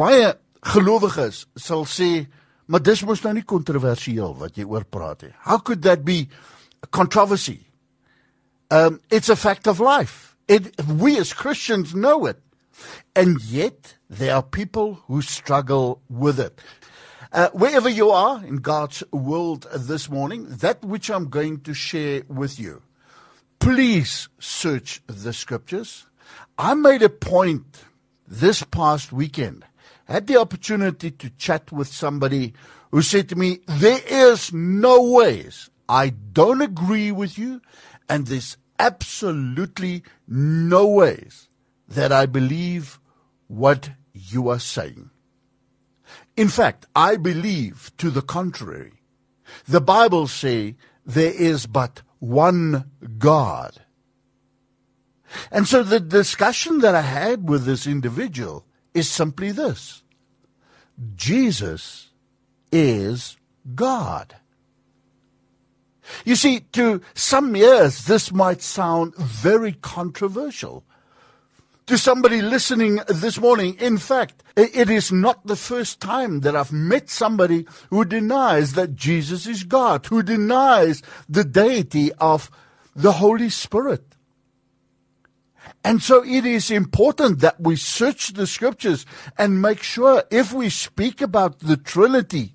baie gelowiges sal sê, maar dis mos nou nie kontroversieel wat jy oor praat nie. How could that be controversy? Um it's a fact of life. It we as Christians know it. And yet there are people who struggle with it. Uh, wherever you are in God's world this morning, that which I'm going to share with you, please search the scriptures. I made a point this past weekend, had the opportunity to chat with somebody who said to me, There is no ways I don't agree with you, and there's absolutely no ways that I believe what you are saying. In fact, I believe to the contrary. The Bible say there is but one God. And so the discussion that I had with this individual is simply this. Jesus is God. You see, to some ears, this might sound very controversial to somebody listening this morning. In fact, it is not the first time that I've met somebody who denies that Jesus is God, who denies the deity of the Holy Spirit. And so it is important that we search the scriptures and make sure if we speak about the Trinity,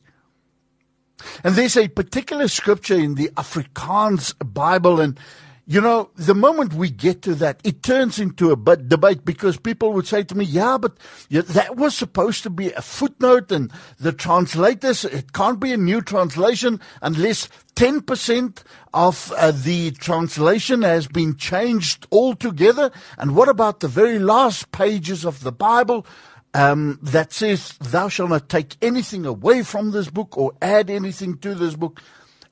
and there's a particular scripture in the Afrikaans Bible, and you know, the moment we get to that, it turns into a bit debate because people would say to me, yeah, but that was supposed to be a footnote and the translators, it can't be a new translation unless 10% of uh, the translation has been changed altogether. And what about the very last pages of the Bible? Um, that says, Thou shalt not take anything away from this book or add anything to this book.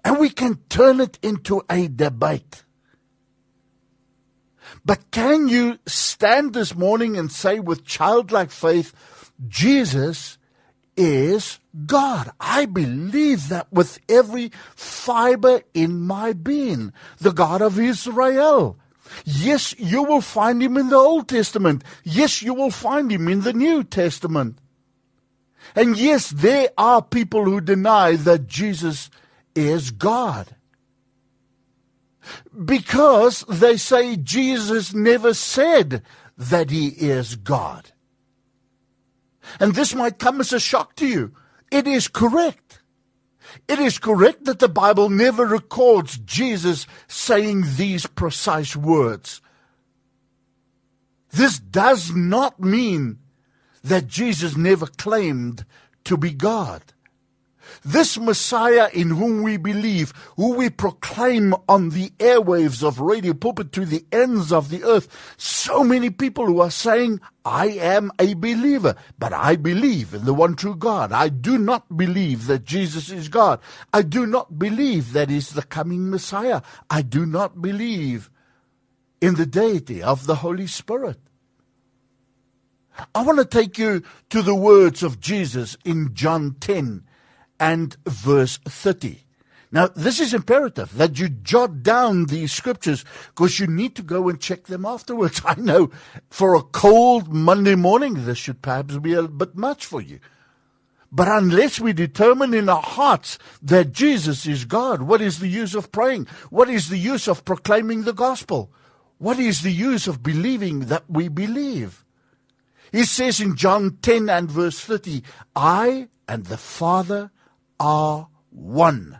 And we can turn it into a debate. But can you stand this morning and say with childlike faith, Jesus is God? I believe that with every fiber in my being, the God of Israel. Yes, you will find him in the Old Testament. Yes, you will find him in the New Testament. And yes, there are people who deny that Jesus is God because they say Jesus never said that he is God. And this might come as a shock to you. It is correct. It is correct that the Bible never records Jesus saying these precise words. This does not mean that Jesus never claimed to be God. This Messiah in whom we believe, who we proclaim on the airwaves of Radio Pulpit to the ends of the earth, so many people who are saying, I am a believer, but I believe in the one true God. I do not believe that Jesus is God. I do not believe that He's the coming Messiah. I do not believe in the deity of the Holy Spirit. I want to take you to the words of Jesus in John 10 and verse 30. Now, this is imperative that you jot down these scriptures because you need to go and check them afterwards. I know for a cold Monday morning, this should perhaps be a bit much for you. But unless we determine in our hearts that Jesus is God, what is the use of praying? What is the use of proclaiming the gospel? What is the use of believing that we believe? He says in John 10 and verse 30, I and the Father are one.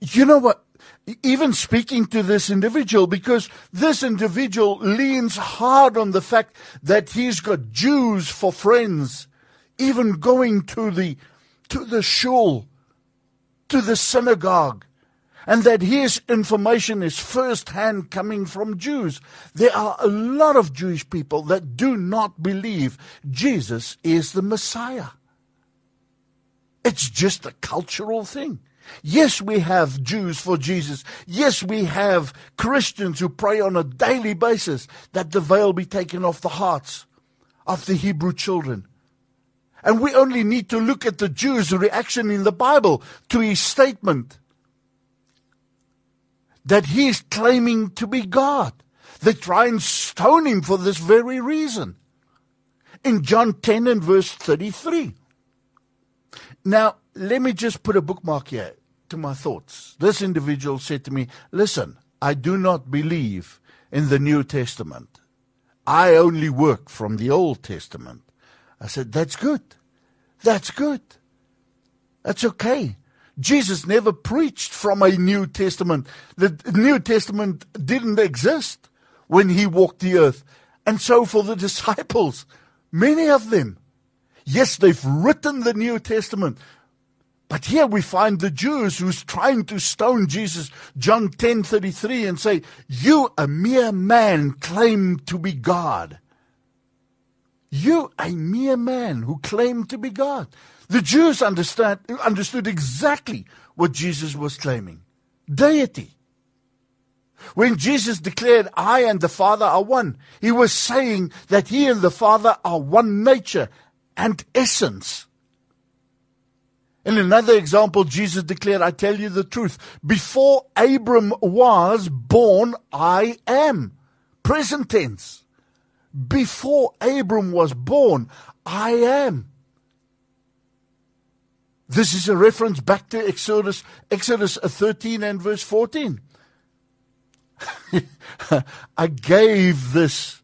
You know what? Even speaking to this individual, because this individual leans hard on the fact that he's got Jews for friends, even going to the to the shul, to the synagogue, and that his information is first hand coming from Jews. There are a lot of Jewish people that do not believe Jesus is the Messiah. It's just a cultural thing. Yes, we have Jews for Jesus. Yes, we have Christians who pray on a daily basis that the veil be taken off the hearts of the Hebrew children. And we only need to look at the Jews' reaction in the Bible to his statement that he is claiming to be God. They try and stone him for this very reason. in John 10 and verse 33. Now, let me just put a bookmark here to my thoughts. This individual said to me, Listen, I do not believe in the New Testament. I only work from the Old Testament. I said, That's good. That's good. That's okay. Jesus never preached from a New Testament. The New Testament didn't exist when he walked the earth. And so for the disciples, many of them, yes, they've written the New Testament. But here we find the Jews who's trying to stone Jesus, John 10:33 and say, "You a mere man claim to be God." You a mere man who claim to be God. The Jews understand, understood exactly what Jesus was claiming deity. When Jesus declared, I and the Father are one, he was saying that he and the Father are one nature and essence. In another example, Jesus declared, I tell you the truth. Before Abram was born, I am. Present tense. Before Abram was born, I am. This is a reference back to Exodus, Exodus 13 and verse 14. I gave this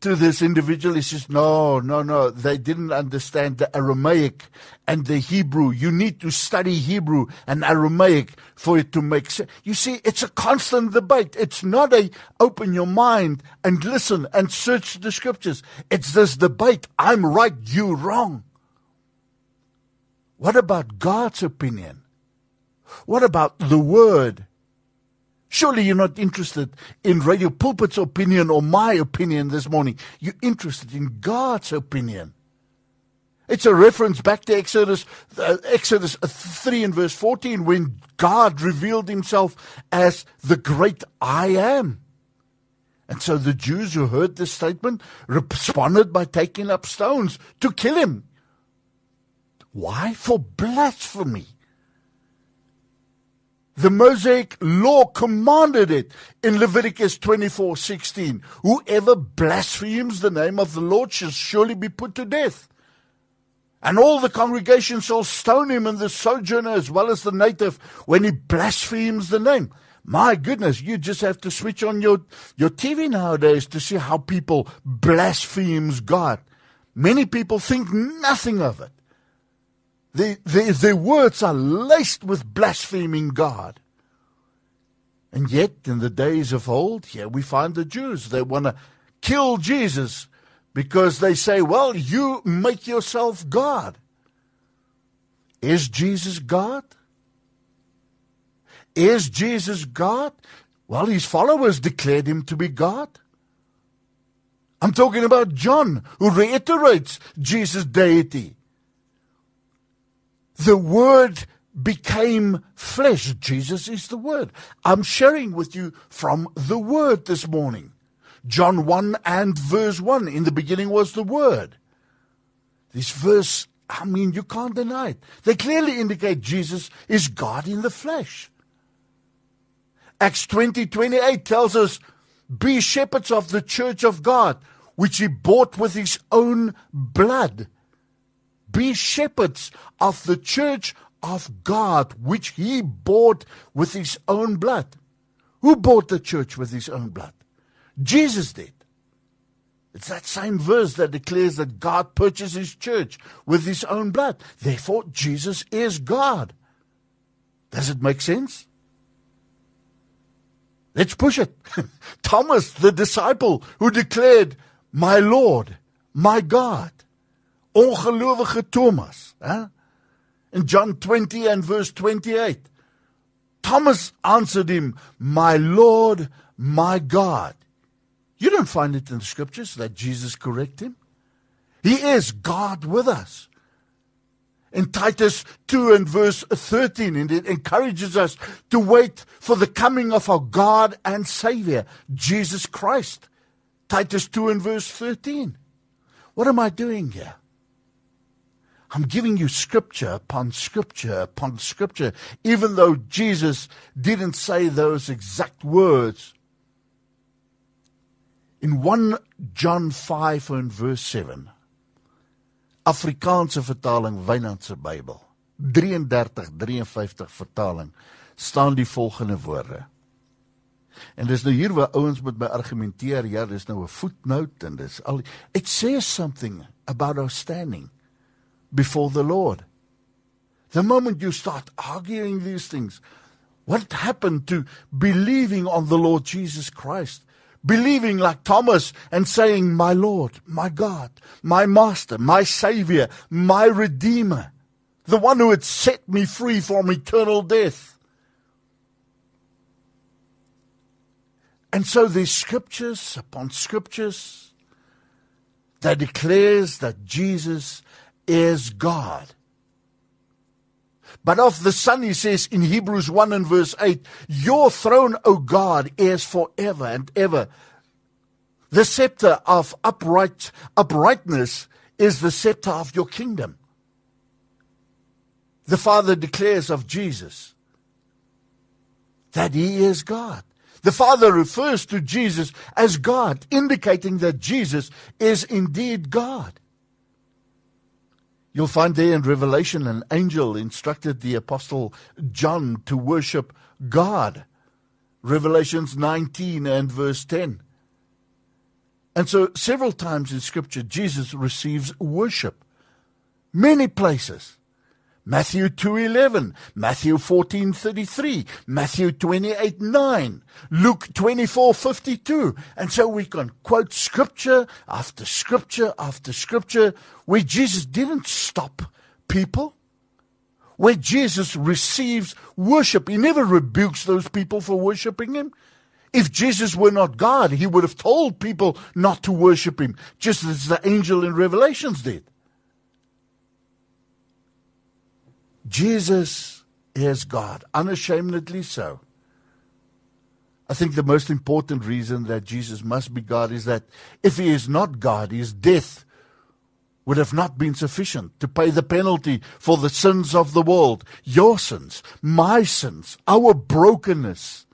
to this individual. He says, No, no, no. They didn't understand the Aramaic and the Hebrew. You need to study Hebrew and Aramaic for it to make sense. You see, it's a constant debate. It's not a open your mind and listen and search the scriptures. It's this debate. I'm right, you wrong. What about God's opinion? What about the Word? Surely you're not interested in Radio Pulpit's opinion or my opinion this morning. You're interested in God's opinion. It's a reference back to Exodus, uh, Exodus 3 and verse 14 when God revealed himself as the great I am. And so the Jews who heard this statement responded by taking up stones to kill him. Why? For blasphemy. The Mosaic law commanded it in Leviticus 24:16. Whoever blasphemes the name of the Lord shall surely be put to death. And all the congregation shall stone him and the sojourner as well as the native when he blasphemes the name. My goodness, you just have to switch on your, your TV nowadays to see how people blasphemes God. Many people think nothing of it. Their, their, their words are laced with blaspheming God. And yet, in the days of old, here we find the Jews. They want to kill Jesus because they say, well, you make yourself God. Is Jesus God? Is Jesus God? Well, his followers declared him to be God. I'm talking about John, who reiterates Jesus' deity the Word became flesh. Jesus is the Word. I'm sharing with you from the Word this morning. John 1 and verse 1. In the beginning was the Word. This verse, I mean, you can't deny it. They clearly indicate Jesus is God in the flesh. Acts 20 28 tells us, Be shepherds of the church of God, which he bought with his own blood. Be shepherds of the church of God, which he bought with his own blood. Who bought the church with his own blood? Jesus did. It's that same verse that declares that God purchased his church with his own blood. Therefore, Jesus is God. Does it make sense? Let's push it. Thomas, the disciple who declared, My Lord, my God ongelowige Thomas. Hè? In John 20 and verse 28. Thomas answered him, My Lord, my God. You don't find it in the scriptures that Jesus corrected him. He is God with us. In Titus 2 and verse 13, and it encourages us to wait for the coming of our God and Savior, Jesus Christ. Titus 2 and verse 13. What am I doing here? I'm giving you scripture upon scripture upon scripture, even though Jesus didn't say those exact words. In 1 John 5 and verse 7, Afrikaanse vertaling Wynand se Bybel 3353 vertaling staan die volgende woorde. En dis nou hier waar ouens met my argumenteer, ja, dis nou 'n footnote en dis al it says something about our standing before the Lord. The moment you start arguing these things, what happened to believing on the Lord Jesus Christ? Believing like Thomas and saying, My Lord, my God, my Master, my Savior, my Redeemer, the one who had set me free from eternal death. And so there's scriptures upon scriptures that declares that Jesus is God. But of the Son, he says in Hebrews 1 and verse 8, Your throne, O God, is forever and ever. The scepter of upright uprightness is the scepter of your kingdom. The Father declares of Jesus that he is God. The Father refers to Jesus as God, indicating that Jesus is indeed God. You'll find there in Revelation an angel instructed the apostle John to worship God. Revelations 19 and verse 10. And so several times in scripture Jesus receives worship. Many places. Matthew 2:11, Matthew 14:33, Matthew 28:9, Luke 24:52. And so we can quote scripture after scripture after scripture where Jesus didn't stop people. Where Jesus receives worship. He never rebukes those people for worshiping him. If Jesus were not God, he would have told people not to worship him, just as the angel in Revelations did. Jesus is God, unashamedly so. I think the most important reason that Jesus must be God is that if he is not God, his death would have not been sufficient to pay the penalty for the sins of the world, your sins, my sins, our brokenness.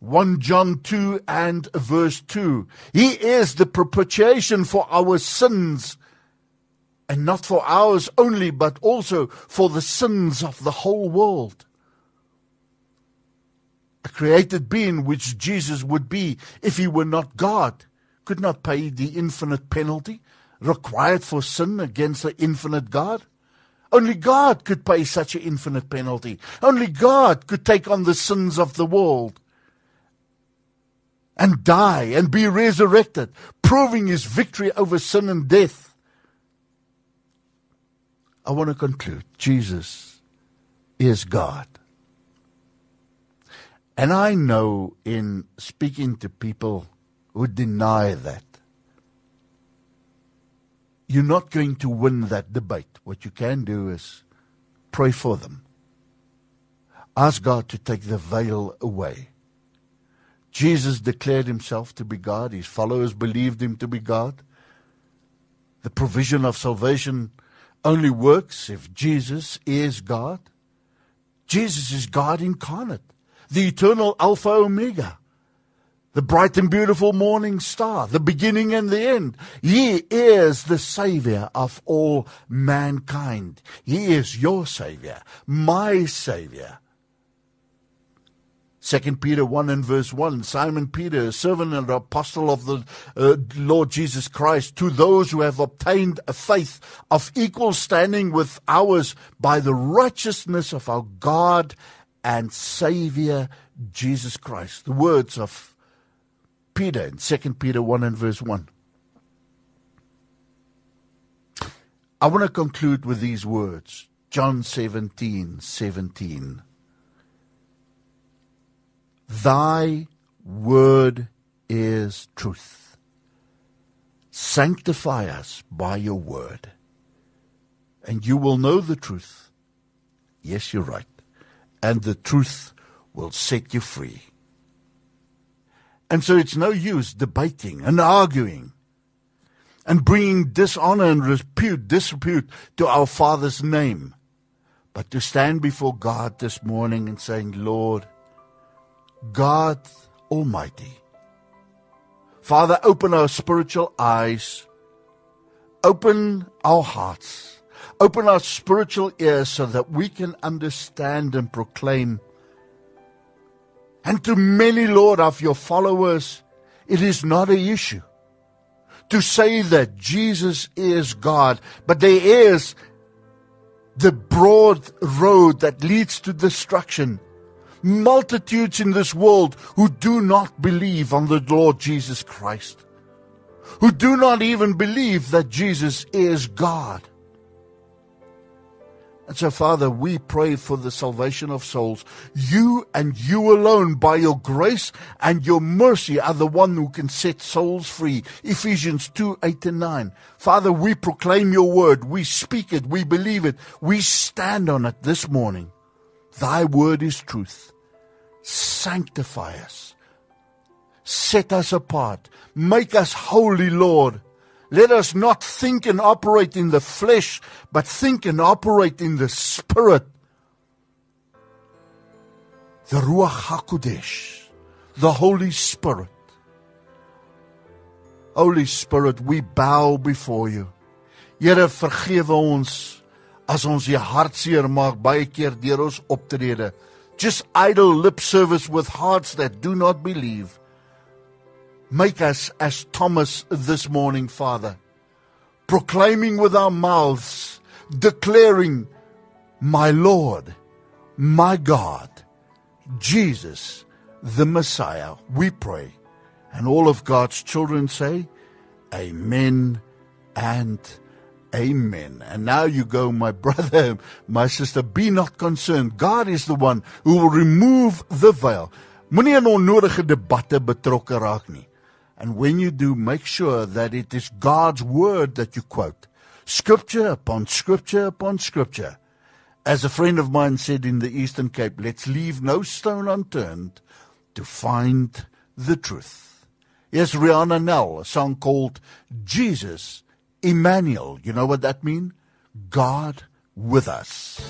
1 John 2 and verse 2. He is the propitiation for our sins and not for ours only, but also for the sins of the whole world. A created being, which Jesus would be if he were not God, could not pay the infinite penalty required for sin against the infinite God. Only God could pay such an infinite penalty. Only God could take on the sins of the world and die and be resurrected, proving his victory over sin and death. I want to conclude. Jesus is God. And I know in speaking to people who deny that, you're not going to win that debate. What you can do is pray for them. Ask God to take the veil away. Jesus declared himself to be God. His followers believed him to be God. The provision of salvation only works if Jesus is God. Jesus is God incarnate, the eternal Alpha Omega, the bright and beautiful morning star, the beginning and the end. He is the Savior of all mankind. He is your Savior, my Savior. Second Peter 1 and verse 1, Simon Peter, a servant and apostle of the uh, Lord Jesus Christ, to those who have obtained a faith of equal standing with ours by the righteousness of our God and Savior Jesus Christ. The words of Peter in Second Peter 1 and verse 1. I want to conclude with these words. John 17, 17. Thy word is truth. Sanctify us by your word, and you will know the truth. Yes, you're right. And the truth will set you free. And so it's no use debating and arguing and bringing dishonor and repute, disrepute to our Father's name, but to stand before God this morning and saying, Lord, God Almighty. Father, open our spiritual eyes. open our hearts, open our spiritual ears so that we can understand and proclaim. And to many, Lord, of your followers, it is not an issue to say that Jesus is God, but there is the broad road that leads to destruction. Multitudes in this world who do not believe on the Lord Jesus Christ who do not even believe that Jesus is God. And so, Father, we pray for the salvation of souls. You and you alone, by your grace and your mercy, are the one who can set souls free. Ephesians 2 8 and 9. Father, we proclaim your word. We speak it. We believe it. We stand on it this morning. Thy word is truth. Sanctify us set us apart. Make us holy, Lord. Let us not think and operate in the flesh, but think and operate in the Spirit. The Ruach HaKodesh, the Holy Spirit. Holy Spirit, we bow before you. Here vergewe ons as ons je hartseer maak baie keer deur ons optrede. Just idle lip service with hearts that do not believe. Make us as Thomas this morning, Father, proclaiming with our mouths, declaring, My Lord, my God, Jesus, the Messiah. We pray. And all of God's children say, Amen and Amen. And now you go, my brother, my sister, be not concerned. God is the one who will remove the veil. Moenie in onnodige debatte betrokke raak nie. And when you do, make sure that it is God's word that you quote. Scripture upon scripture upon scripture. As a friend of mine said in the Eastern Cape, let's leave no stone unturned to find the truth. Yes, Rihanna Nell, a song called Jesus Emmanuel. You know what that means? God with us.